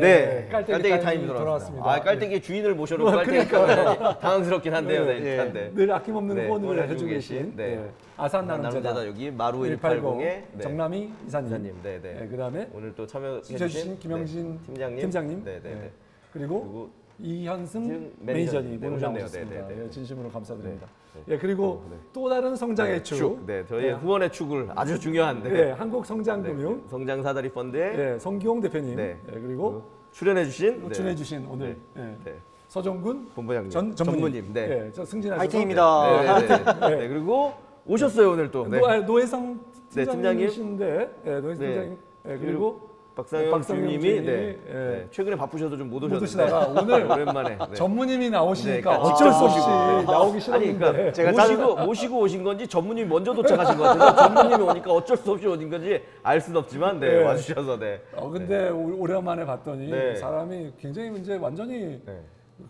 네, 깔때기 깔때기, 타임이 돌아왔습니다. 아, 깔때기 주인을 모셔놓고 깔때기가 당황스럽긴 한데요. 네, 네, 일단 네. 늘 아낌없는 네, 후원을 해주고 계신, 네. 네. 아산 나눔재단 여기 마루 180 180의 네. 정남이 이사님, 이사님, 네, 네. 그다음에 오늘 또 참여해 주신 주신 김영진 네, 팀장님, 팀장님, 네, 네, 네. 그리고, 그리고 이현승 매니저님 매니저님, 네, 오늘 오셨네요. 나오셨습니다. 네, 네, 네. 예, 진심으로 감사드립니다. 네. 예, 그리고 네. 또 다른 성장의 축, 네, 저희 의 후원의 축을 아주 중요한데 네, 한국성장금융 네, 성장 사다리 펀드에 예, 성기용 대표님, 네. 예, 그리고 출연해주신 네. 출연해주신 오늘 예, 네. 서정군 본부장님, 전 전무님, 전무님, 네. 예, 저 승진하셔서 화이팅입니다. 네, 네, 네. 네, 그리고 오셨어요 오늘 또. 네. 노, 아, 네, 팀장님. 팀장님이신데 네. 팀장님 예, 그리고 박상영, 박상영 주임님이 주임님이, 네, 예. 네, 최근에 바쁘셔서 좀 못 오셨는데 오시다가 오늘 오랜만에 네. 전무님이 나오시니까 네, 어쩔 수 없이. 나오기 아니 싫었는데 그러니까 제가 모시고 모시고 오신 건지 전무님이 먼저 도착하신 것 같아서 전무님이 오니까 어쩔 수 없이 오신 건지 알 수는 없지만 네, 네. 와주셔서 네. 어 근데 오- 오랜만에 봤더니 네. 사람이 굉장히 이제 완전히 네.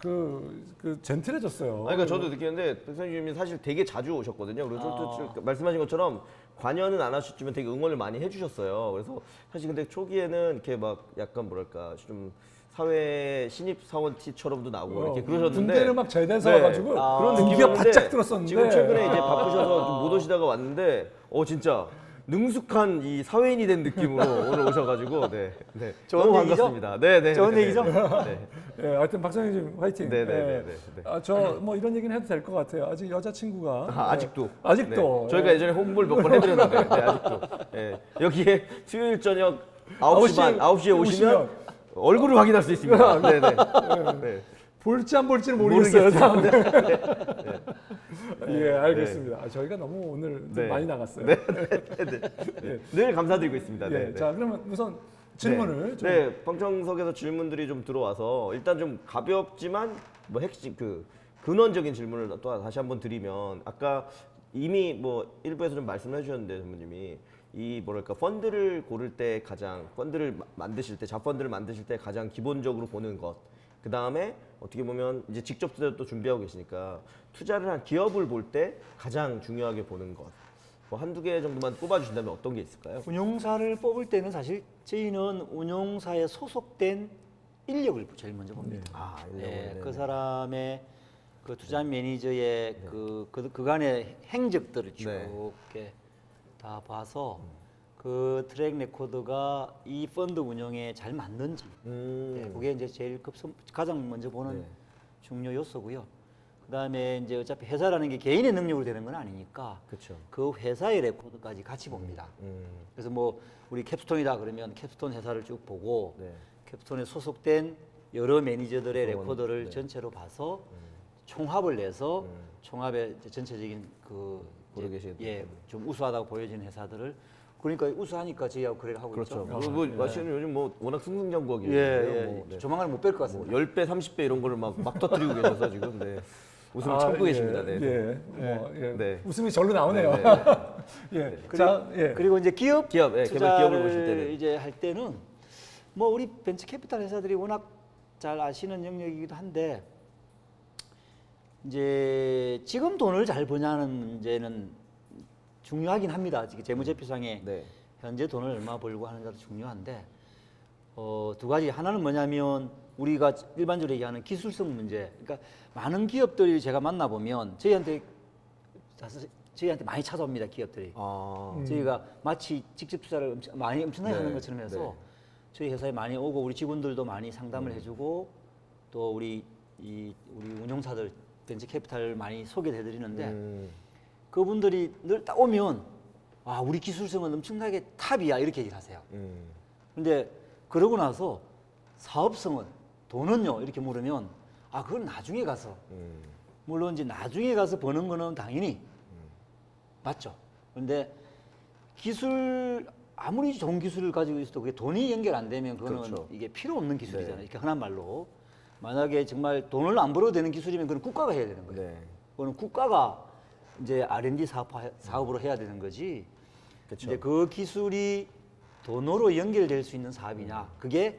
그, 그 젠틀해졌어요. 아니, 그러니까 저도 느끼는데 백선주님이 사실 되게 자주 오셨거든요. 그래서 아. 말씀하신 것처럼 관여는 안 하셨지만 되게 응원을 많이 해주셨어요. 그래서 사실 근데 초기에는 이렇게 막 약간 뭐랄까 좀 사회 신입 사원 티처럼도 나오고 이렇게 어, 그러셨는데 군대를 막 제대해서 네. 와가지고 아, 그런 느낌이었는데 바짝 들었었는데 지금 최근에 이제 바쁘셔서 좀 못 오시다가 왔는데 어 진짜 능숙한 이 사회인이 된 느낌으로 오늘 오셔가지고 네, 네. 좋은 너무 얘기죠? 반갑습니다. 네, 네. 좋은 네, 얘기죠? 네. 예, 하여튼 박상현님 화이팅. 네, 네, 예. 네, 네, 네. 아, 저 뭐 이런 얘기는 해도 될 것 같아요. 아직 여자친구가 아, 아직도. 아직도. 네. 저희가 예. 예전에 홍보를 몇 번 해드렸는데 네, 아직도. 예. 여기에 수요일 저녁 9시 반, 9시에 오시면, 오시면 얼굴을 확인할 수 있습니다. 네, 네. 네. 볼지 안 볼지는 모르겠어요. 다음에. 네. 예, 알겠습니다. 아, 저희가 너무 오늘 좀 네. 많이 나갔어요. 네, 네, 네. 늘 감사드리고 있습니다. 네, 예, 네. 자 그러면 우선 질문을 네. 좀 네, 방청석에서 질문들이 좀 들어와서 일단 좀 가볍지만 뭐 핵심 그 근원적인 질문을 또 다시 한번 드리면 아까 이미 뭐 일부에서 좀 말씀을 해주셨는데 전무님이 이 뭐랄까 펀드를 고를 때 가장 펀드를 마- 만드실 때 자펀드를 만드실 때 가장 기본적으로 보는 것. 그 다음에 어떻게 보면 이제 직접 투자도 준비하고 계시니까 투자를 한 기업을 볼 때 가장 중요하게 보는 것. 뭐 한두 개 정도만 꼽아주신다면 어떤 게 있을까요? 운용사를 뽑을 때는 사실 저희는 운용사에 소속된 인력을 제일 먼저 봅니다. 아, 예, 인력을, 그 네네. 사람의 그 투자 매니저의 그, 그 그간의 행적들을 쭉 네. 이렇게 다 봐서 그 track record가 이 펀드 운영에 잘 맞는지 음. 네, 그게 이제 제일 급선, 가장 먼저 보는 네. 중요 요소고요. 그다음에 이제 어차피 회사라는 게 개인의 능력으로 되는 건 아니니까 그렇죠. 그 회사의 record까지 같이 봅니다. 음. 그래서 뭐 우리 캡스톤이다 그러면 캡스톤 회사를 쭉 보고 네. 캡스톤에 소속된 여러 매니저들의 구성원, record를 네. 전체로 봐서 총합을 내서 음. 총합의 전체적인 그 이제. 예, 좀 우수하다고 보여지는 회사들을 그러니까 우수하니까 저희하고 거래를 하고 그렇죠. 있죠. 뭐, 뭐 마시는 요즘 뭐 워낙 승승장구하기 예, 예. 뭐, 네. 조만간 못뵐것뭐 같습니다. 10배, 30배 이런 거를 막, 막 터뜨리고 계셔서 지금 네. 웃음 아, 참고 예, 계십니다. 네. 예, 뭐, 예. 네. 웃음이 절로 나오네요. 네, 네, 예, 그리고, 자, 예. 그리고 이제 기업 기업, 예, 개발 기업을 보실 때는. 이제 할 때는 뭐 우리 벤처 캐피탈 회사들이 워낙 잘 아시는 영역이기도 한데 이제 지금 돈을 잘 버냐는 문제는 중요하긴 합니다. 지금 재무제표상에 네. 현재 돈을 얼마 벌고 하는가도 중요한데 어, 두 가지 하나는 뭐냐면 우리가 일반적으로 얘기하는 기술성 문제. 그러니까 많은 기업들이 제가 만나 보면 저희한테 저희한테 많이 찾아옵니다. 기업들이. 아, 저희가 마치 직접 투자를 엄청, 많이 엄청나게 네, 하는 것처럼 해서 네. 저희 회사에 많이 오고 우리 직원들도 많이 상담을 해주고 또 우리 이 우리 운용사들 벤처 캐피탈을 많이 소개해 드리는데 음, 그분들이 늘 딱 오면 아 우리 기술성은 엄청나게 탑이야 이렇게 얘기를 하세요. 음, 근데 그러고 나서 사업성은 돈은요 이렇게 물으면 아 그건 나중에 가서 음, 물론 이제 나중에 가서 버는 거는 당연히 맞죠. 근데 기술 아무리 좋은 기술을 가지고 있어도 그게 돈이 연결 안 되면 그거는 그렇죠. 이게 필요 없는 기술이잖아요. 네. 이렇게 흔한 말로 만약에 정말 돈을 안 벌어도 되는 기술이면 그건 국가가 해야 되는 거예요. 네. 그거는 국가가 이제 R&D 사업 사업으로 해야 되는 거지. 그쵸. 이제 그 기술이 돈으로 연결될 수 있는 사업이냐, 그게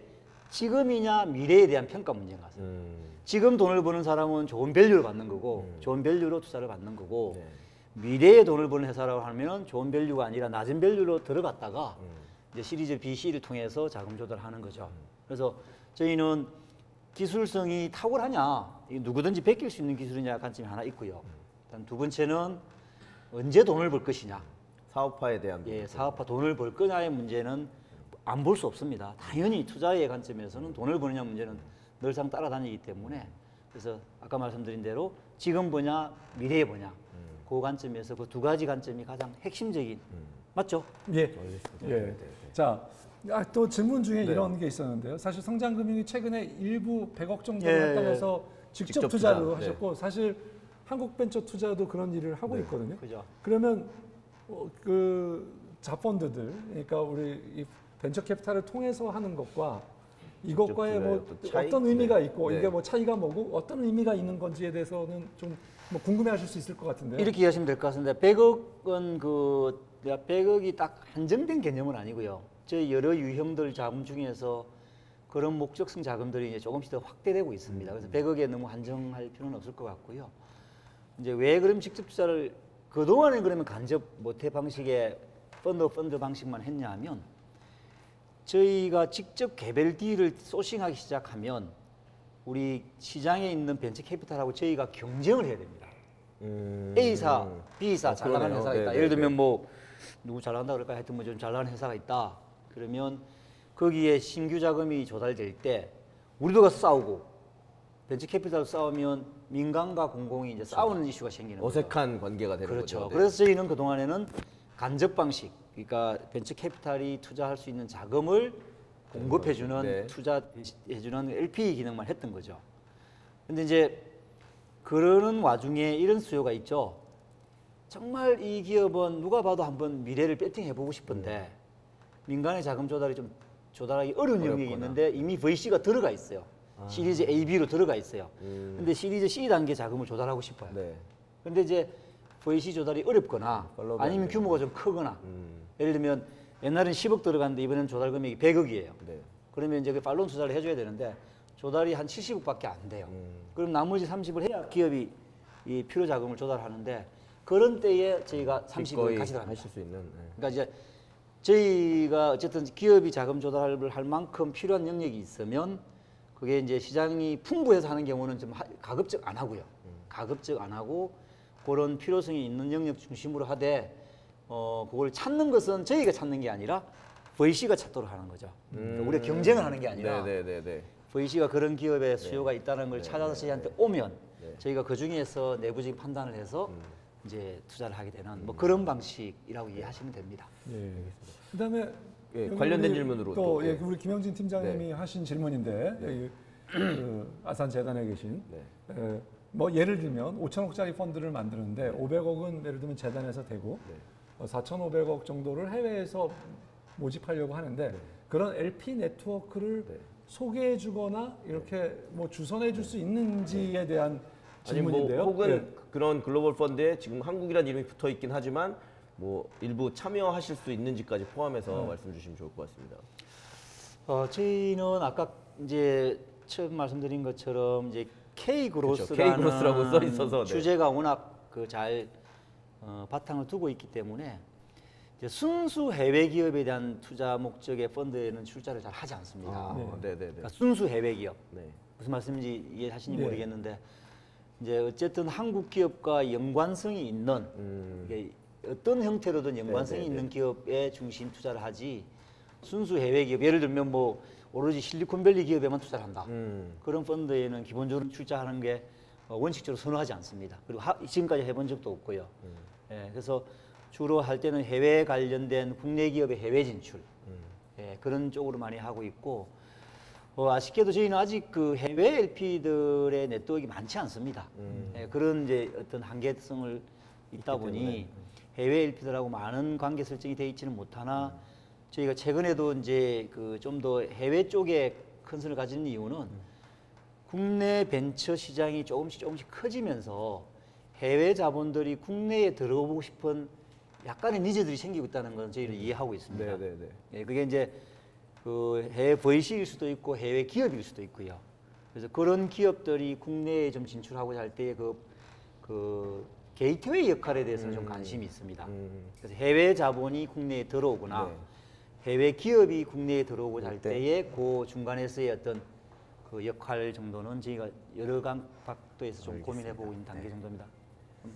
지금이냐 미래에 대한 평가 문제인 것 같습니다. 음, 지금 돈을 버는 사람은 좋은 value를 받는 거고 좋은 value로 투자를 받는 거고 네. 미래에 돈을 버는 회사라고 하면 좋은 value가 아니라 낮은 value로 들어갔다가 음. 이제 시리즈 B, C를 통해서 자금 조달하는 거죠. 그래서 저희는 기술성이 탁월하냐, 이 누구든지 베낄 수 있는 기술이냐 관점이 하나 있고요. 일단 두 번째는 언제 돈을 벌 것이냐. 사업화에 대한 예, 사업화 돈을 벌 거냐의 문제는 안 볼 수 없습니다. 당연히 투자의 관점에서는 돈을 버느냐 문제는 늘상 따라다니기 때문에 그래서 아까 말씀드린 대로 지금 보냐 미래에 보냐 그 관점에서 그 두 가지 관점이 가장 핵심적인 맞죠? 예. 예. 자, 아, 또 질문 중에 네. 이런 게 있었는데요. 사실 성장금융이 최근에 일부 100억 정도 예, 했다고 예. 해서 직접, 직접 투자를 투자, 네. 하셨고 사실 한국벤처투자도 그런 일을 하고 있거든요. 그죠? 그러면 어, 그 자펀드들, 그러니까 우리 이 벤처 캐피탈을 통해서 하는 것과 이것과의 뭐 차이? 어떤 의미가 네. 있고 네. 이게 뭐 차이가 뭐고 어떤 의미가 있는 건지에 대해서는 좀 뭐 궁금해하실 수 있을 것 같은데요. 이렇게 이해하시면 될 것 같은데 100억은 그 100억이 딱 한정된 개념은 아니고요. 저희 여러 유형들 자금 중에서 그런 목적성 자금들이 이제 조금씩 더 확대되고 있습니다. 그래서 100억에 너무 한정할 필요는 없을 것 같고요. 이제 왜 그럼 직접 투자를 그동안에 그러면 간접 모태 방식의 펀드 펀드 방식만 했냐 하면 저희가 직접 개별 딜을 소싱하기 시작하면 우리 시장에 있는 벤처 캐피탈하고 저희가 경쟁을 해야 됩니다. 음. A사, B사 아, 잘 나가는. 회사가 네, 있다. 네, 예를 네. 들면 뭐 누구 잘 나간다 그럴까 하여튼 뭐 좀 잘 나가는 회사가 있다. 그러면 거기에 신규 자금이 조달될 때 우리도 가서 싸우고 벤처 캐피탈 싸우면 민간과 공공이 이제 싸우는 이슈가 생기는 거죠. 어색한 관계가 되는 그렇죠. 거죠. 네. 그래서 저희는 그 동안에는 간접 방식, 그러니까 벤처 캐피탈이 투자할 수 있는 자금을 공급해주는 네. 투자해주는 LP 기능만 했던 거죠. 근데 이제 그러는 와중에 이런 수요가 있죠. 정말 이 기업은 누가 봐도 한번 미래를 배팅해보고 싶은데 민간의 자금 조달이 좀 조달하기 어려운 영역이. 있는데 이미 VC가 들어가 있어요. 시리즈 A, B로 들어가 있어요. 음. 근데 시리즈 C 단계 자금을 조달하고 싶어요. 네. 근데 이제 VC 조달이 어렵거나 팔로우가 안 아니면 되고. 규모가 좀 크거나 음. 예를 들면 옛날엔 10억 들어갔는데 이번엔 조달 금액이 100억이에요. 네. 그러면 이제 그 팔로우 투자를 해줘야 되는데 조달이 한 70억밖에 안 돼요. 음. 그럼 나머지 30을 해야 기업이 이 필요 자금을 조달하는데 그런 때에 저희가 30을 기꺼이 같이 들어갑니다. 하실 수 있는. 네. 그러니까 이제 저희가 어쨌든 기업이 자금 조달을 할 만큼 필요한 영역이 있으면 그게 이제 시장이 풍부해서 하는 경우는 좀 하- 가급적 안 하고요. 가급적 안 하고 그런 필요성이 있는 영역 중심으로 하되 어 그걸 찾는 것은 저희가 찾는 게 아니라 VC가 찾도록 하는 거죠. 그러니까 우리가 경쟁을 하는 게 아니라 음. 네, 네, 네, 네. VC가 그런 기업의 수요가 있다는 걸 찾아서 저희한테 오면 네. 음. 저희가 그 중에서 내부적인 판단을 해서 이제 투자를 하게 되는 뭐 그런 방식이라고 이해하시면 됩니다. 예. 그다음에 예, 관련된 우리 질문으로 또, 또, 예, 예. 우리 김영진 팀장님이 하신 질문인데 여기 그 아산 재단에 계신 네. 에, 뭐 예를 들면 5천억짜리 펀드를 만드는데 500억은 예를 들면 재단에서 되고 네. 어, 4,500억 정도를 해외에서 모집하려고 하는데 그런 LP 네트워크를 네. 소개해 주거나 이렇게 뭐 주선해 줄 수 있는지에 대한 아니 뭐 질문인데요. 혹은 예. 그런 글로벌 펀드에 지금 한국이라는 이름이 붙어 있긴 하지만 뭐 일부 참여하실 수 있는지까지 포함해서 음. 말씀 주시면 좋을 것 같습니다. 어, 저희는 아까 이제 처음 말씀드린 것처럼 이제 K 그렇죠. 그로스라는 K-그로스라고 써 있어서, 네. 주제가 워낙 그 잘 어, 바탕을 두고 있기 때문에 이제 순수 해외 기업에 대한 투자 목적의 펀드에는 출자를 잘 하지 않습니다. 아, 네, 네, 네. 그러니까 순수 해외 기업 네. 무슨 말씀인지 이해하시는지 네. 모르겠는데 이제 어쨌든 한국 기업과 연관성이 있는 음. 이게 어떤 형태로든 연관성이 네, 네, 네. 있는 기업에 중심 투자를 하지 순수 해외 기업 예를 들면 뭐 오로지 실리콘밸리 기업에만 투자를 한다 음. 그런 펀드에는 기본적으로 출자하는 게 어, 원칙적으로 선호하지 않습니다 그리고 하- 지금까지 해본 적도 없고요 음. 예, 그래서 주로 할 때는 해외 관련된 국내 기업의 해외 진출 음. 예, 그런 쪽으로 많이 하고 있고 어, 아쉽게도 저희는 아직 그 해외 LP들의 네트워크가 많지 않습니다. 음. 예, 그런 이제 어떤 한계성을 있다 보니 때문에. 해외 LP들하고 많은 관계 설정이 되어 있지는 못하나 저희가 최근에도 이제 그 좀 더 해외 쪽에 컨선을 가지는 이유는 국내 벤처 시장이 조금씩 조금씩 커지면서 해외 자본들이 국내에 들어오고 싶은 약간의 니즈들이 생기고 있다는 건 저희는 이해하고 있습니다. 네, 네, 네. 예, 그게 이제 그 해외 VC일 수도 있고 해외 기업일 수도 있고요. 그래서 그런 기업들이 국내에 좀 진출하고자 할 때의 그, 그 게이트웨이 역할에 대해서는 좀 음. 관심이 있습니다. 음. 그래서 해외 자본이 국내에 들어오거나 네. 해외 기업이 국내에 들어오고자 할 때. 때의 그 중간에서의 어떤 그 역할 정도는 저희가 여러 강 각도에서 좀 고민해 보고 있는 단계 정도입니다. 음,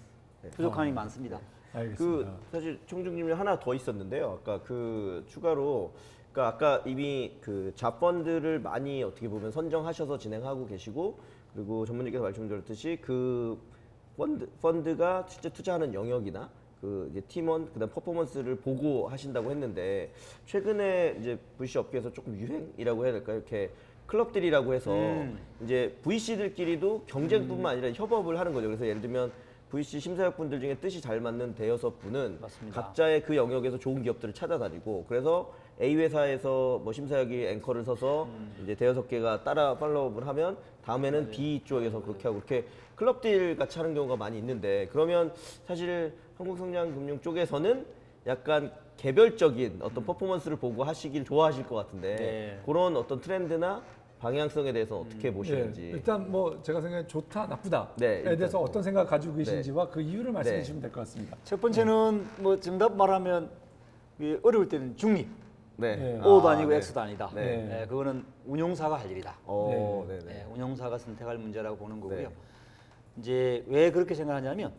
부족한 점이 많습니다. 그 알겠습니다. 사실 총중님이 하나 더 있었는데요. 아까 그 추가로 그러니까 아까 이미 그 자펀드를 많이 어떻게 보면 선정하셔서 진행하고 계시고 그리고 전문님께서 말씀드렸듯이 그 펀드 펀드가 실제 투자하는 영역이나 그 팀원 그다음 퍼포먼스를 보고 하신다고 했는데 최근에 이제 VC 업계에서 조금 유행이라고 해야 될까요? 이렇게 클럽들이라고 해서 음. 이제 VC들끼리도 경쟁뿐만 아니라 협업을 하는 거죠. 그래서 예를 들면 VC 심사역분들 중에 뜻이 잘 맞는 대여섯 분은 맞습니다. 각자의 그 영역에서 좋은 기업들을 찾아다니고 그래서 A 회사에서 뭐 심사역이 앵커를 서서 음. 이제 대여섯 개가 따라 팔로우업을 하면 다음에는 네. B 쪽에서 그렇게 하고 그렇게 클럽 딜 같이 하는 경우가 많이 있는데 그러면 사실 한국성장금융 쪽에서는 약간 개별적인 어떤 퍼포먼스를 보고 하시길 좋아하실 것 같은데 음. 네. 그런 어떤 트렌드나 방향성에 대해서 어떻게 보시는지 예, 일단 뭐 제가 생각에 좋다 나쁘다에 네, 일단 대해서 뭐. 어떤 생각 가지고 계신지와 그 이유를 말씀해 네. 주시면 될 것 같습니다. 첫 번째는 뭐 정답 말하면 이 어려울 때는 중립, 네. 네. O도 아, 아니고 네. X도 아니다. 네. 네, 그거는 운용사가 할 일이다. 어, 네. 네. 네. 네, 운용사가 선택할 문제라고 보는 거고요. 네. 이제 왜 그렇게 생각하냐면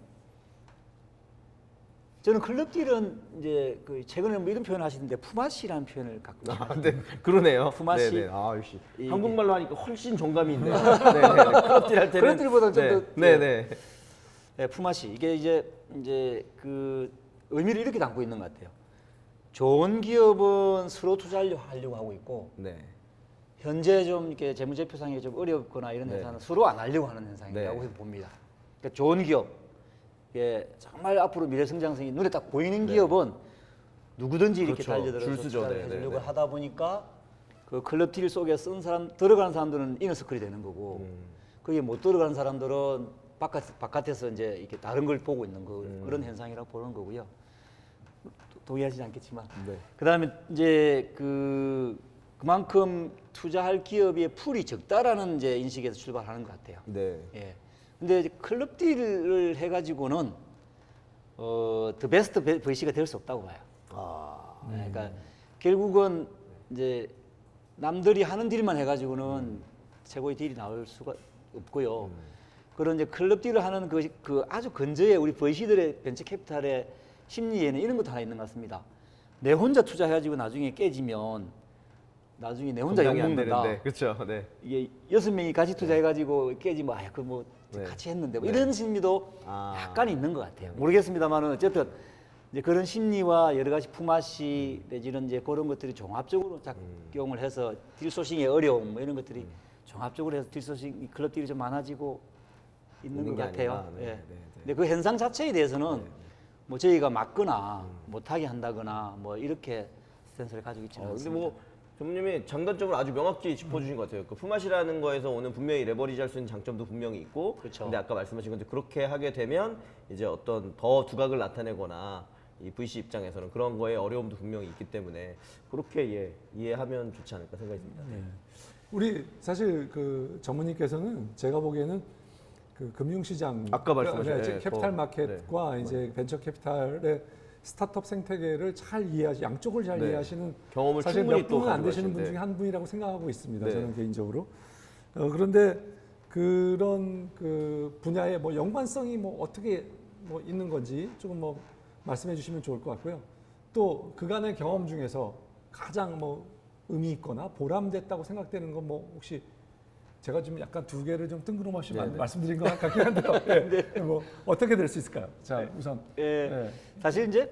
저는 클럽딜은 이제 그 최근에 뭐 이런 표현 하시는데 푸마시라는 표현을 갖고 아, 네, 그러네요. 품앗이. 네, 네. 아, 역시 이게- 한국말로 하니까 훨씬 정감이 있네요. 클럽딜 할 때는 클럽딜보다는 좀 네. 더- 네, 네. 네, 품앗이 이게 이제 이제 그 의미를 이렇게 담고 있는 것 같아요. 좋은 기업은 서로 투자하려고 하려고 하고 있고 네. 현재 좀 이렇게 재무제표상에 좀 어렵거나 이런 네. 회사는 서로 안 하려고 하는 현상이라고 네. 봅니다. 그러니까 좋은 기업, 예, 정말 앞으로 미래 성장성이 눈에 딱 보이는 네. 기업은 누구든지 이렇게 그렇죠. 달려들어서. 투자를 해주려고 네. 하다 보니까 그 클럽 딜 속에 쓴 사람 들어가는 사람들은 이너서클이 되는 거고 음. 거기에 못 들어가는 사람들은 바깥 바깥에서 이제 이렇게 다른 걸 보고 있는 거 음. 그런 현상이라고 보는 거고요. 도- 동의하시지 않겠지만 네. 그다음에 이제 그 그만큼 투자할 기업의 풀이 적다라는 이제 인식에서 출발하는 것 같아요. 네. 예. 근데 club deal을 해가지고는 어, the best VC가 될 수 없다고 봐요. 아. 네, 그러니까 결국은 이제 남들이 하는 deal만 해가지고는 최고의 deal이 나올 수가 없고요. 그런 이제 club deal을 하는 그, 그 아주 근저에 우리 VC들의 벤처 캐피탈의 심리에는 이런 것도 하나 있는 것 같습니다. 내 혼자 투자해가지고 나중에 깨지면 나중에 내 혼자 욕 감당이 안 먹는다. 되는데. 그렇죠. 네. 이게 여섯 명이 같이 투자해가지고 깨지면 아야 그뭐 네. 같이 했는데 뭐 네. 이런 심리도 아. 약간 있는 것 같아요. 모르겠습니다만은 어쨌든 이제 그런 심리와 여러 가지 품앗이 내지는 이제 그런 것들이 종합적으로 작용을 해서 딜소싱의 어려움 뭐 이런 것들이 종합적으로 해서 딜소싱 클럽 딜이 좀 많아지고 있는 것게 같아요. 아닌가. 네, 예. 네, 네. 근데 그 현상 자체에 대해서는 뭐 저희가 막거나 못하게 한다거나 뭐 이렇게 스탠스를 가지고 있지는 어, 근데 않습니다. 뭐 전무님이 장단점을 아주 명확히 짚어주신 것 같아요. 그 품앗이라는 거에서 오는 분명히 레버리지 할 수 있는 장점도 분명히 있고, 그렇죠. 근데 아까 말씀하신 건데 그렇게 하게 되면 이제 어떤 더 두각을 나타내거나 이 VC 입장에서는 그런 거에 어려움도 분명히 있기 때문에 그렇게 예, 이해하면 좋지 않을까 생각이 듭니다. 네. 우리 사실 그 전무님께서는 제가 보기에는 그 금융시장 아까 말씀하신, 네, 네, capital 더, market과 이제 벤처 캐피탈의 스타트업 생태계를 잘 이해하시 양쪽을 잘 네. 이해하시는 경험을 사실 몇또 분은 안 되시는 분 계신데. 중에 한 분이라고 생각하고 있습니다. 네. 저는 개인적으로. 어, 그런데 그런 그 분야의 뭐 연관성이 뭐 어떻게 뭐 있는 건지 조금 뭐 말씀해 주시면 좋을 것 같고요. 또 그간의 경험 중에서 가장 뭐 의미 있거나 보람됐다고 생각되는 건 뭐 혹시 제가 좀 약간 두 개를 좀 뜬금없이 말- 네네. 말씀드린 것 같긴 한데요. 네. 뭐 어떻게 될 수 있을까요? 자 우선 예, 네. 사실 이제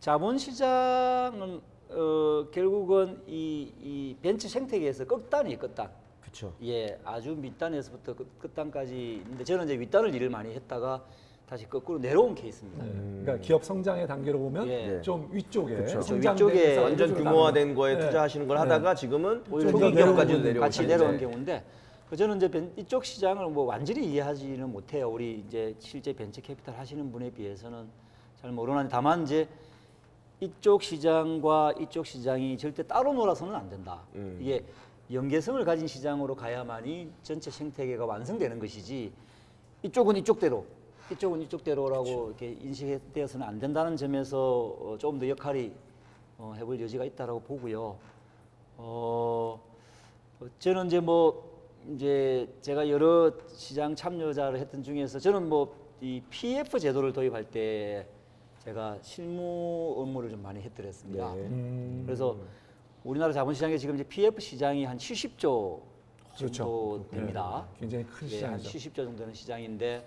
자본시장은 어, 결국은 이, 이 벤처 생태계에서 끝단이에요, 끝단. 그렇죠. 예, 아주 밑단에서부터 끝, 끝단까지 있는데 저는 이제 윗단을 일을 많이 했다가 다시 거꾸로 내려온 케이스입니다. 네. 그러니까 기업 성장의 단계로 보면 예. 좀 위쪽에. 성장되면서 위쪽에 완전 규모화된. 거에 네. 투자하시는 걸 하다가 지금은 오히려 내려오는, 내려오고 같이. 내려온 경우인데 그 저는 이제 벤- 이쪽 시장을 뭐 완전히 이해하지는 못해요. 우리 이제 실제 벤처 캐피탈 하시는 분에 비해서는 잘 모르는데 다만 이제 이쪽 시장과 이쪽 시장이 절대 따로 놀아서는 안 된다. 음. 이게 연계성을 가진 시장으로 가야만이 전체 생태계가 완성되는 것이지 이쪽은 이쪽대로 이쪽은 이쪽대로라고 이렇게 인식되어서는 안 된다는 점에서 어, 조금 더 역할이 어, 해볼 여지가 있다라고 보고요. 어, 어, 저는 이제 뭐 이제 제가 여러 시장 참여자를 했던 중에서 저는 뭐 이 PF 제도를 도입할 때 제가 실무 업무를 좀 많이 했더랬습니다. 네. 음, 그래서 우리나라 자본시장에 지금 이제 PF 시장이 한 70조 그렇죠. 정도 됩니다. 네, 굉장히 큰 예, 한 시장이죠. 70조 정도 되는 시장인데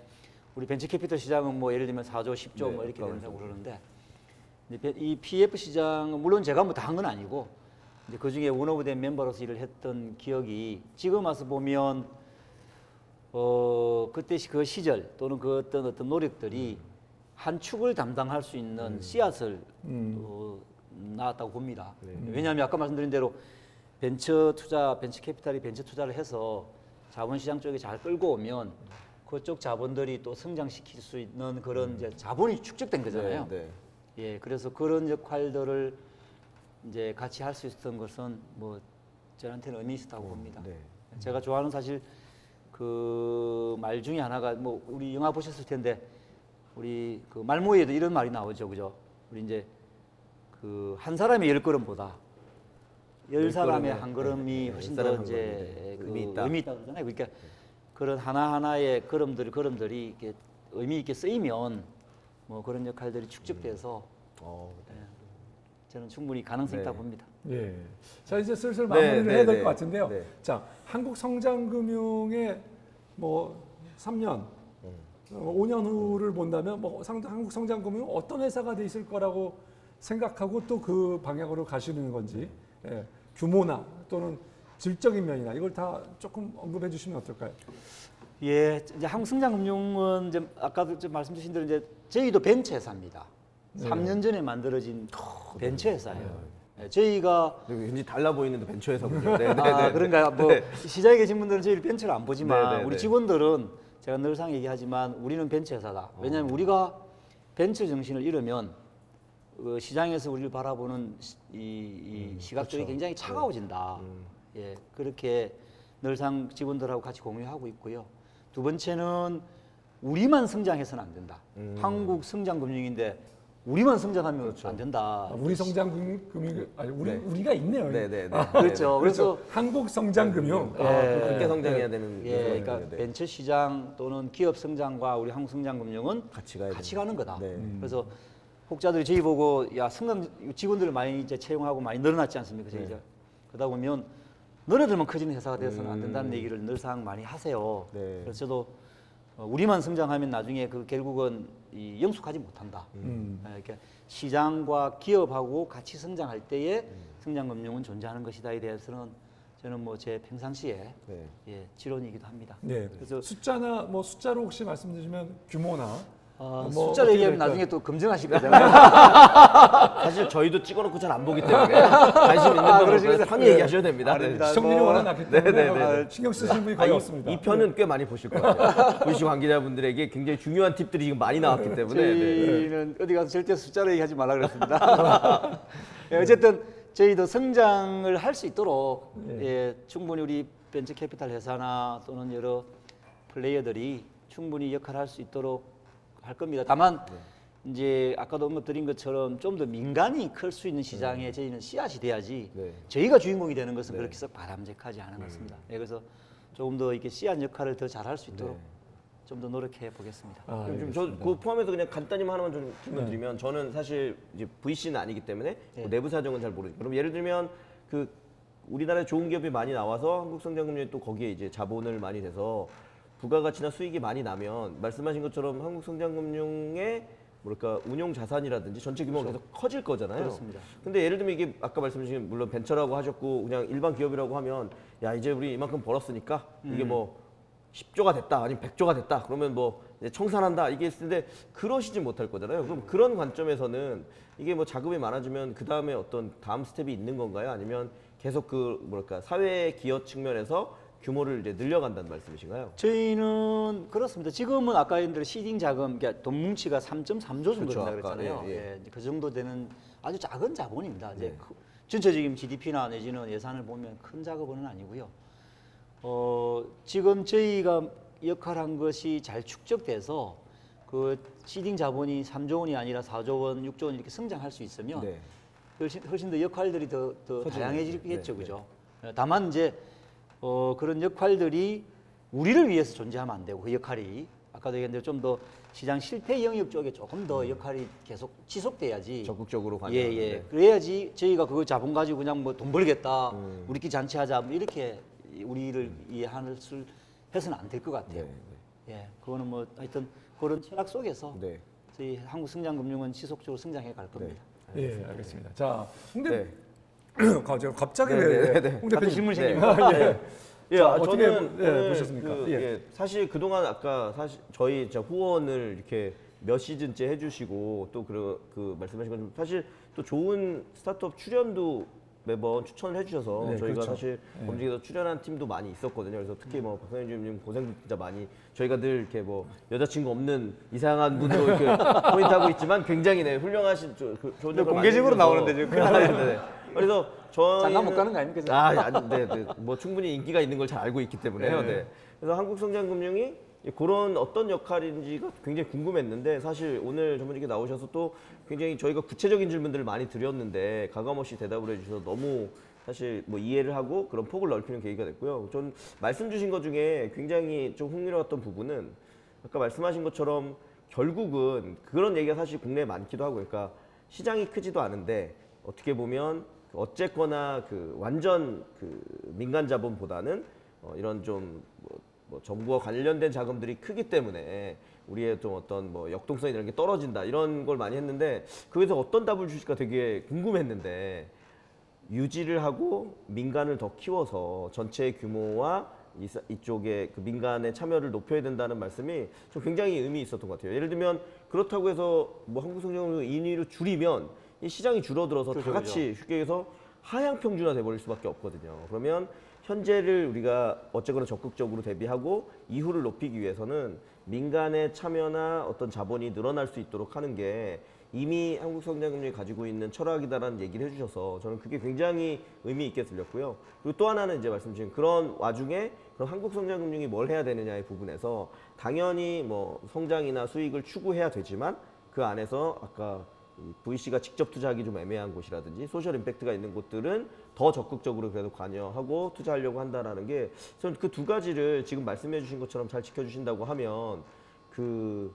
우리 벤처캐피털 시장은 뭐 예를 들면 4조, 10조 네, 뭐 이렇게 그렇죠. 된다고 그러는데 베- 이 PF 시장은 물론 제가 뭐 다 한 건 아니고 이제 그 중에 원 오브된 멤버로서 일을 했던 기억이 지금 와서 보면 어 그때 시- 그 시절 또는 그 어떤 어떤 노력들이 한 축을 담당할 수 있는 씨앗을 음. 어, 나왔다고 봅니다. 네. 왜냐하면 아까 말씀드린 대로 벤처 투자, 벤처 캐피탈이 벤처 투자를 해서 자본시장 쪽에 잘 끌고 오면 그쪽 자본들이 또 성장시킬 수 있는 그런 이제 자본이 축적된 거잖아요. 네, 네. 예, 그래서 그런 역할들을 이제 같이 할 수 있었던 것은 뭐 저한테는 의미 있었다고 봅니다. 네. 제가 좋아하는 사실 그 말 중에 하나가 뭐 우리 영화 보셨을 텐데 우리 그 말모에도 이런 말이 나오죠, 그죠? 우리 이제 그 한 사람의 열 걸음보다 열 열 사람의 한 걸음이 네, 네, 훨씬 더한 이제 그 의미 있다. 의미 있다 그러잖아요. 그러니까 그런 하나 하나의 걸음들 걸음들이 이렇게 의미 있게 쓰이면 뭐 그런 역할들이 축적돼서 어, 저는 충분히 가능성 이 있다고 네. 봅니다. 예. 자 이제 슬슬 네, 마무리를 네, 해야 될 네. 것 같은데요. 네. 자 한국 성장금융의 뭐 3년, 어, 5년 후를 본다면 뭐 상, 한국 성장금융 어떤 회사가 돼 있을 거라고 생각하고 또 그 방향으로 가시는 건지 예. 규모나 또는 질적인 면이나 이걸 다 조금 언급해 주시면 어떨까요? 예, 이제 한국 성장금융은 이제 아까도 좀 말씀 주신 대로 이제 저희도 벤처 회사입니다. 네. 3년 전에 만들어진 벤처 회사예요. 예, 저희가 굉장히 달라 보이는데 벤처 회사군요. 네, 네, 아, 네. 그런가요? 뭐 네. 시장에 계신 분들은 저희를 벤처를 안 보지만 네, 네, 우리 네. 직원들은 제가 늘상 얘기하지만 우리는 벤처 회사다. 왜냐하면 우리가 벤처 정신을 잃으면 그 시장에서 우리를 바라보는 시, 이, 이 시각들이 그렇죠. 굉장히 차가워진다. 음. 예, 그렇게 늘상 직원들하고 같이 공유하고 있고요. 두 번째는 우리만 성장해서는 안 된다. 음. 한국 성장금융인데 우리만 성장하면 그렇죠. 안 된다. 아, 우리 성장금융 아니 우리 네. 우리가 있네요. 네, 네, 네. 그렇죠. 그래서 그래서 한국 성장 금융. 예. 아, 그렇게 그렇군요. 성장해야 되는 예. 그러니까 네. 벤처 시장 또는 기업 성장과 우리 한국 성장 금융은 같이 가야 같이. 가는 거다. 네. 그래서 혹자들이 저희 보고 야 성장 직원들을 많이 이제 채용하고 많이 늘어났지 않습니까? 저희 네. 이제 그러다 보면 너네들만 커지는 회사가 되어서는 안 된다는 얘기를 늘상 많이 하세요. 음. 네. 그래서 저도 어, 우리만 성장하면 나중에 그 결국은 이 영속하지 못한다. 음. 예, 이렇게 시장과 기업하고 같이 성장할 때에 음. 성장금융은 존재하는 것이다에 대해서는 저는 뭐 제 평상시에 네. 예, 지론이기도 합니다. 네. 그래서 숫자나 뭐 숫자로 혹시 말씀드리면 규모나 아, 뭐 숫자를 어떻게 얘기하면 될까요? 나중에 또 검증하실 거잖아요. 사실 저희도 찍어놓고 잘 안 보기 때문에 관심 있는 아, 분은 그러시구나. 편히 네. 얘기하셔도 됩니다. 아닙니다. 네. 시청률이 뭐- 워낙 낮기 네, 때문에 네, 네, 네. 신경 쓰시는 분이 아, 거의 이, 없습니다. 이 편은 꽤 많이 보실 것 같아요. VC 관계자분들에게 굉장히 중요한 팁들이 지금 많이 나왔기 때문에 네. 저희는 어디 가서 절대 숫자로 얘기하지 말라 그랬습니다. 예, 어쨌든 저희도 성장을 할 수 있도록 네. 예, 충분히 우리 벤처 캐피탈 회사나 또는 여러 플레이어들이 충분히 역할을 할수 있도록 할 겁니다. 다만 이제 아까도 언급드린 것처럼 좀 더 민간이 클 수 있는 시장에 저희는 씨앗이 돼야지 네. 저희가 주인공이 되는 것은 네. 그렇게 썩 바람직하지 않은 것 같습니다. 예, 그래서 조금 더 이렇게 씨앗 역할을 더 잘할 수 있도록 네. 좀더 노력해 보겠습니다. 아, 좀저그 포함해서 그냥 간단히만 하나만 좀 질문드리면 저는 사실 이제 VC는 아니기 때문에 뭐 네. 내부 사정은 잘 모르죠. 그럼 예를 들면 그 우리나라에 좋은 기업이 많이 나와서 한국 성장금융이 또 거기에 이제 자본을 많이 돼서 부가가치나 수익이 많이 나면 말씀하신 것처럼 한국 성장금융의 뭐랄까 운용 자산이라든지 전체 규모가 계속 커질 거잖아요. 그렇습니다. 근데 예를 들면 이게 아까 말씀하신 물론 벤처라고 하셨고 그냥 일반 기업이라고 하면 야 이제 우리 이만큼 벌었으니까 이게 뭐 10조가 됐다 아니면 100조가 됐다 그러면 뭐 청산한다 이게 있을 텐데 그러시지 못할 거잖아요. 그럼 그런 관점에서는 이게 뭐 자금이 많아지면 그 다음에 어떤 다음 스텝이 있는 건가요? 아니면 계속 그 뭐랄까 사회 기여 측면에서 규모를 이제 늘려간다는 말씀이신가요? 저희는 그렇습니다. 지금은 아까 얘기한 대로 시딩 자금, 그러니까 돈 뭉치가 3.3조 정도 그렇죠, 된다 아까, 그랬잖아요. 예, 예. 예, 이제 그 정도 되는 아주 작은 자본입니다. 이제 네. 그 전체적인 GDP나 내지는 예산을 보면 큰 작업은 아니고요. 어, 지금 저희가 역할한 것이 잘 축적돼서 그 시딩 자본이 3조 원이 아니라 4조 원, 6조 원 이렇게 성장할 수 있으면 네. 훨씬, 훨씬 더 역할들이 더, 더 다양해지겠죠, 거죠. 네, 그죠? 어, 다만 이제 어, 그런 역할들이 우리를 위해서 존재하면 안 되고 그 역할이 아까도 얘기했는데 좀 더 시장 실패 영역 쪽에 조금 더 역할이 계속 지속돼야지. 적극적으로 관여. 예, 예. 그래야지 저희가 그거 자본 가지고 그냥 뭐 돈 벌겠다, 음. 우리끼리 잔치하자 뭐 이렇게 우리를 이해하는 술 해서는 안 될 것 같아요. 네, 예, 그거는 뭐 하여튼 그런 철학 속에서 네. 저희 한국 성장금융은 지속적으로 성장해 갈 겁니다. 예, 알겠습니다. 자, 홍대 네. 갑자기 갑자기 네, 왜 네, 네. 홍 대표님 질문 네. 생깁니다. 예. 예, 자, 아, 어떻게 저는 보- 예, 오늘 보셨습니까? 그, 예. 예, 사실 그동안 아까 사실 저희 진짜 후원을 이렇게 몇 시즌째 해주시고 또그그 말씀하신 것처럼 사실 또 좋은 스타트업 출연도 매번 추천을 해주셔서 네, 저희가 그렇죠. 사실 예. 검증에서 출연한 팀도 많이 있었거든요. 그래서 특히 뭐 박사님 고생 진짜 많이 저희가 늘 이렇게 뭐 여자친구 없는 이상한 분으로 이렇게 포인트하고 있지만 굉장히 네, 훌륭하신 저, 그, 좋은 네, 공개적으로 나오는데. 지금 큰일 네, 네. 그래서 저희 장가 못 가는 거 아닙니까? 아, 아니, 네, 네. 뭐 충분히 인기가 있는 걸 잘 알고 있기 때문에요. 네. 네. 그래서 한국성장금융이 그런 어떤 역할인지가 굉장히 궁금했는데 사실 오늘 전문직에 나오셔서 또 굉장히 저희가 구체적인 질문들을 많이 드렸는데 가감없이 대답을 해주셔서 너무 사실 뭐 이해를 하고 그런 폭을 넓히는 계기가 됐고요. 전 말씀 주신 것 중에 굉장히 좀 흥미로웠던 부분은 아까 말씀하신 것처럼 결국은 그런 얘기가 사실 국내에 많기도 하고 그러니까 시장이 크지도 않은데 어떻게 보면 그 어쨌거나 그 완전 그 민간 자본보다는 어 이런 좀 뭐, 뭐 정부와 관련된 자금들이 크기 때문에 우리의 좀 어떤 뭐 역동성 이런 게 떨어진다 이런 걸 많이 했는데 그에서 어떤 답을 주실까 되게 궁금했는데 유지를 하고 민간을 더 키워서 전체 규모와 이쪽에 그 민간의 참여를 높여야 된다는 말씀이 좀 굉장히 의미 있었던 것 같아요. 예를 들면 그렇다고 해서 뭐 한국성장을 인위로 줄이면 이 시장이 줄어들어서 그렇죠, 다 같이 쉽게 얘기해서 하향 평준화 돼 버릴 수밖에 없거든요. 그러면 현재를 우리가 어쨌거나 적극적으로 대비하고 이후를 높이기 위해서는 민간의 참여나 어떤 자본이 늘어날 수 있도록 하는 게 이미 한국 성장금융이 가지고 있는 철학이다라는 얘기를 해주셔서 저는 그게 굉장히 의미 있게 들렸고요. 그리고 또 하나는 이제 말씀 주신 그런 와중에 그럼 한국 성장금융이 뭘 해야 되느냐의 부분에서 당연히 뭐 성장이나 수익을 추구해야 되지만 그 안에서 아까 이 VC가 직접 투자하기 좀 애매한 곳이라든지 소셜 임팩트가 있는 곳들은 더 적극적으로 그래도 관여하고 투자하려고 한다라는 게 저는 그 두 가지를 지금 말씀해 주신 것처럼 잘 지켜주신다고 하면 그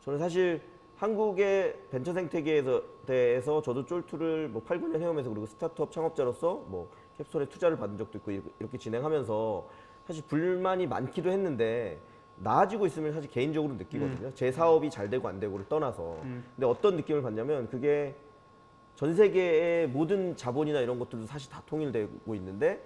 저는 사실 한국의 벤처 생태계에서 대해서 저도 쫄투를 뭐 8, 9년 해오면서 그리고 스타트업 창업자로서 뭐 캡스톤에 투자를 받은 적도 있고 이렇게- 이렇게 진행하면서 사실 불만이 많기도 했는데 나아지고 있으면 사실 개인적으로 느끼거든요. 제 사업이 잘 되고 안 되고를 떠나서. 근데 어떤 느낌을 받냐면 그게 전 세계의 모든 자본이나 이런 것들도 사실 다 통일되고 있는데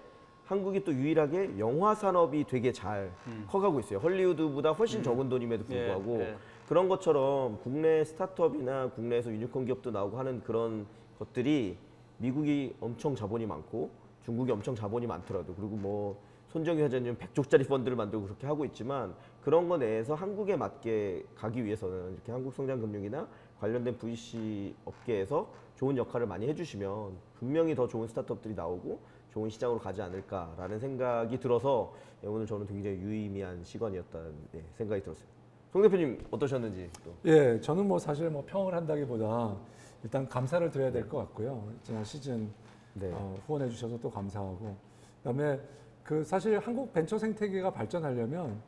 한국이 또 유일하게 영화 산업이 되게 잘 커가고 있어요. 헐리우드보다 훨씬 적은 돈임에도 불구하고 예, 예. 그런 것처럼 국내 스타트업이나 국내에서 유니콘 기업도 나오고 하는 그런 것들이 미국이 엄청 자본이 많고 중국이 엄청 자본이 많더라도 그리고 뭐 손정희 회장님 100조짜리 펀드를 만들고 그렇게 하고 있지만 그런 거 내에서 한국에 맞게 가기 위해서는 이렇게 한국성장금융이나 관련된 VC 업계에서 좋은 역할을 많이 해주시면 분명히 더 좋은 스타트업들이 나오고 좋은 시장으로 가지 않을까라는 생각이 들어서 예, 오늘 저는 굉장히 유의미한 시간이었다는 예, 생각이 들었어요. 송 대표님 어떠셨는지 또. 예, 저는 뭐 사실 뭐 평을 한다기보다 일단 감사를 드려야 될 것 같고요. 지난 시즌 네. 어, 후원해 주셔서 또 감사하고 그다음에 그 사실 한국 벤처 생태계가 발전하려면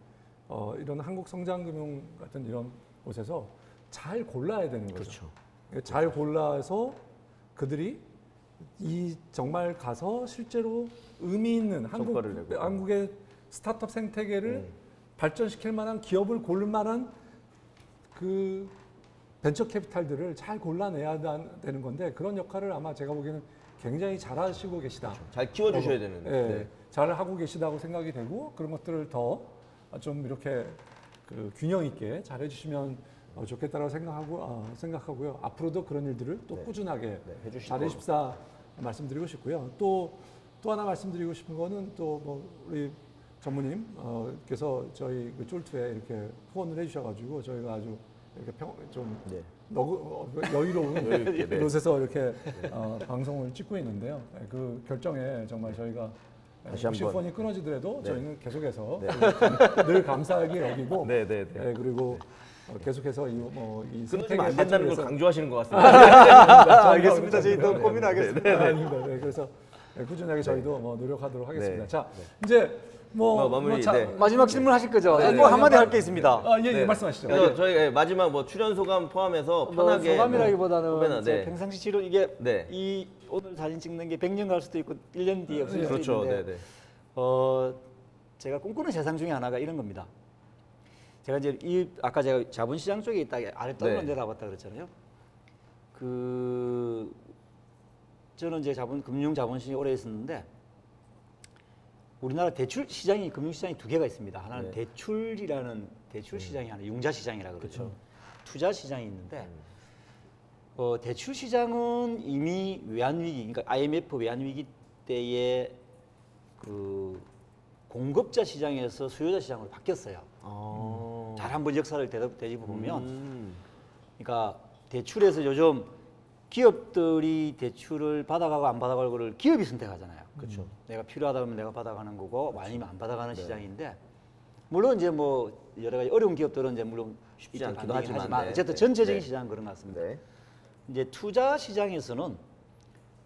어, 이런 한국 성장금융 같은 이런 곳에서 잘 골라야 되는 거죠. 그렇죠. 예, 잘 골라서 그들이 이 정말 가서 실제로 의미 있는 한국. 한국의 스타트업 생태계를 음. 발전시킬 만한 기업을 고를 만한 그 벤처 캐피탈들을 잘 골라내야 다- 되는 건데 그런 역할을 아마 제가 보기에는 굉장히 잘하시고 계시다. 잘 키워주셔야 되는. 예, 네. 잘 하고 계시다고 생각이 되고 그런 것들을 더 좀 이렇게 그 균형 있게 잘 해주시면 어, 좋겠다라고 생각하고 아, 생각하고요. 앞으로도 그런 일들을 또 네. 꾸준하게 네. 잘해십사 말씀드리고 싶고요. 또 또 하나 말씀드리고 싶은 거는 또 뭐 우리 전무님께서 저희 그 쫄투에 이렇게 후원을 해주셔가지고 저희가 아주 이렇게 평, 좀 네. 너구, 어, 여유로운 네. 곳에서 이렇게 어, 방송을 찍고 있는데요. 네, 그 결정에 정말 저희가 다시 혹시 한번. 후원이 끊어지더라도 네. 저희는 계속해서 네. 늘 감사하게 여기고 네, 네, 네. 네, 그리고 어, 계속해서 이, 뭐, 이 끊어지면 안 된다는 걸 강조하시는 것 같습니다. 알겠습니다. 저희 더 네, 고민하겠습니다. 아, 아닙니다. 네, 그래서 예, 꾸준하게 저희도 뭐 노력하도록 하겠습니다. 네. 자, 이제 뭐, 뭐 마무리, 자, 네. 마지막 질문 하실 거죠? 네, 뭐 네. 한마디 할 게 있습니다. 아, 예, 예, 네. 말씀하시죠. 그래서 저희가 예, 마지막 뭐 출연 소감 포함해서 뭐 편하게 소감이라기보다는 뭐 후배나, 제 네. 평상시 치료 이게 네. 이 오늘 사진 찍는 게 100년 갈 수도 있고 1년 뒤에 없을 수도 그렇죠. 있는데. 어 제가 꿈꾸는 세상 중에 하나가 이런 겁니다. 제가 이제 이 아까 제가 자본시장 쪽에 있다 아래 떨어 네. 내려왔다 그랬잖아요. 그 저는 이제 자본 금융 자본시장에 오래 있었는데 우리나라 대출 시장이 금융 시장이 두 개가 있습니다. 하나는 네. 대출이라는 대출 시장이 하나 융자 시장이라 그러죠. 그렇죠. 투자 시장이 있는데 어, 대출 시장은 이미 외환 위기, 그러니까 IMF 외환 위기 때에 그 공급자 시장에서 수요자 시장으로 바뀌었어요. 아. 잘 한번 역사를 되짚- 되짚어 보면, 음. 그러니까 대출에서 요즘 기업들이 대출을 받아가고 안 받아갈 거를 기업이 선택하잖아요. 그렇죠. 내가 필요하다 면 내가 받아가는 거고 아니면 안 받아가는 네. 시장인데 물론 이제 뭐 여러 가지 어려운 기업들은 이제 물론 쉽지 않기도 하지만, 네. 어쨌든 네. 전체적인 네. 시장은 그런 것 같습니다. 네. 이제 투자 시장에서는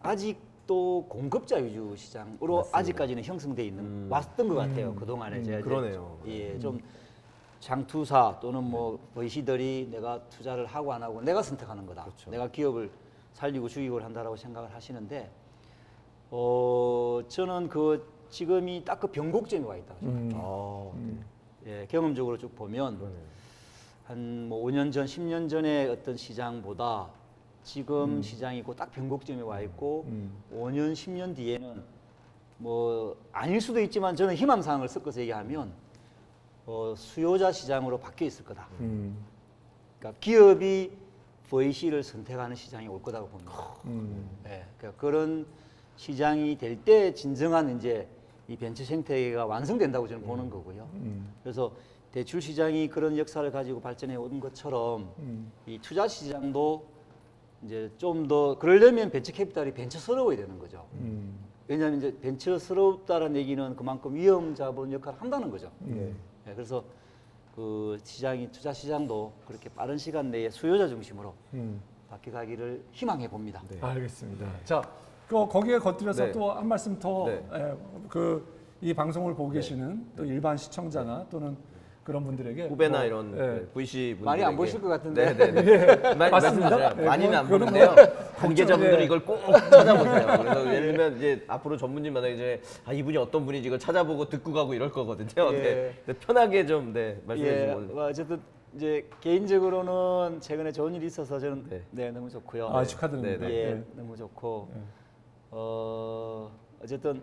아직도 공급자 위주 시장으로 맞습니다. 아직까지는 형성돼 있는 음. 왔던 것 같아요. 그 동안에 제가 이제 그러네요. 예, 좀 장투사 또는 뭐 VC들이 내가 투자를 하고 안 하고 내가 선택하는 거다. 그렇죠. 내가 기업을 살리고 주익을 한다라고 생각을 하시는데 어 저는 그 지금이 딱 그 변곡점에 와 있다. 음. 아. 예, 경험적으로 쭉 보면 한뭐 5년 전, 10년 전의 어떤 시장보다 지금 시장이 고딱 변곡점에 와 있고 음. 5년, 10년 뒤에는 뭐 아닐 수도 있지만 저는 희망 사항을 섞어서 얘기하면 어, 수요자 시장으로 바뀌어 있을 거다. 음. 그러니까 기업이 VC를 선택하는 시장이 올 거다고 봅니다. 음. 예, 그러니까 그런 시장이 될 때 진정한 이제 이 벤처 생태계가 완성된다고 저는 보는 거고요. 음. 그래서 대출 시장이 그런 역사를 가지고 발전해 온 것처럼 음. 이 투자 시장도 이제 좀 더 그러려면 벤처 캐피탈이 벤처스러워야 되는 거죠. 음. 왜냐하면 이제 벤처스럽다는 얘기는 그만큼 위험 자본 역할을 한다는 거죠. 예. 예, 그래서 그 시장이 투자 시장도 그렇게 빠른 시간 내에 수요자 중심으로 음. 바뀌가기를 희망해 봅니다. 네. 알겠습니다. 자, 그 거기에 겉들여서 네. 또한 말씀 더 네. 그이 방송을 보고 계시는 또 일반 시청자나 또는 그런 분들에게 후배나 뭐, 이런 예. 네, VC 분들 많이 안 보실 것 같은데. 네, 네, 네. 많이 맞습니다. 네, 많이는 안 그건- 보는데요. 관계자분들이 네. 이걸 꼭 찾아보세요. 그래서 예를 들면 이제 앞으로 전문진 만나기 전에 아 이분이 어떤 분인지 이걸 찾아보고 듣고 가고 이럴 거거든요. 예. 네. 네, 편하게 좀 네, 말씀해 예, 주시면 뭐 어쨌든 이제 개인적으로는 최근에 좋은 일이 있어서 저는 네. 네, 너무 좋고요. 아, 축하드립니다. 네, 예, 네. 너무 좋고 네. 어 어쨌든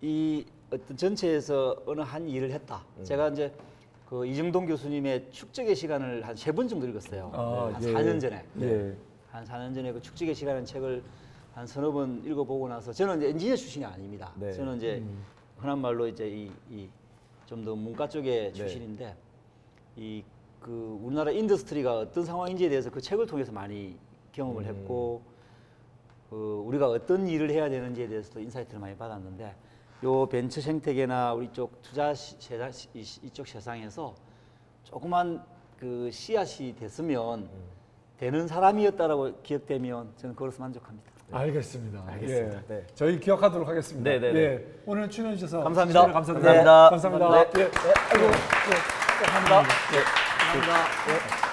이 어떤 전체에서 어느 한 일을 했다. 음. 제가 이제 그 이정동 교수님의 축적의 시간을 한 세 번 정도 읽었어요. 아, 한 예. 4년 전에. 예. 한 4년 전에 그 축적의 시간이라는 책을 한 서너 번 읽어보고 나서 저는 이제 엔지니어 출신이 아닙니다. 네. 저는 이제 흔한 말로 이제 이좀더 문과 쪽의 네. 출신인데 이그 우리나라 industry가 어떤 상황인지에 대해서 그 책을 통해서 많이 경험을 음. 했고 그 우리가 어떤 일을 해야 되는지에 대해서도 insight를 많이 받았는데 요 벤처 생태계나 우리 쪽 투자 시, 세상, 이- 이쪽 세상에서 조그만 그 씨앗이 됐으면 음. 되는 사람이었다라고 기억되면 저는 그것으로 만족합니다. 알겠습니다. 알겠습니다. 예. 네. 저희 기억하도록 하겠습니다. 네, 네, 네. 예. 오늘 출연해 주셔서 감사합니다. 감사합니다. 감사합니다. 네. 예. 아이고, 예. 감사합니다. 감사합니다.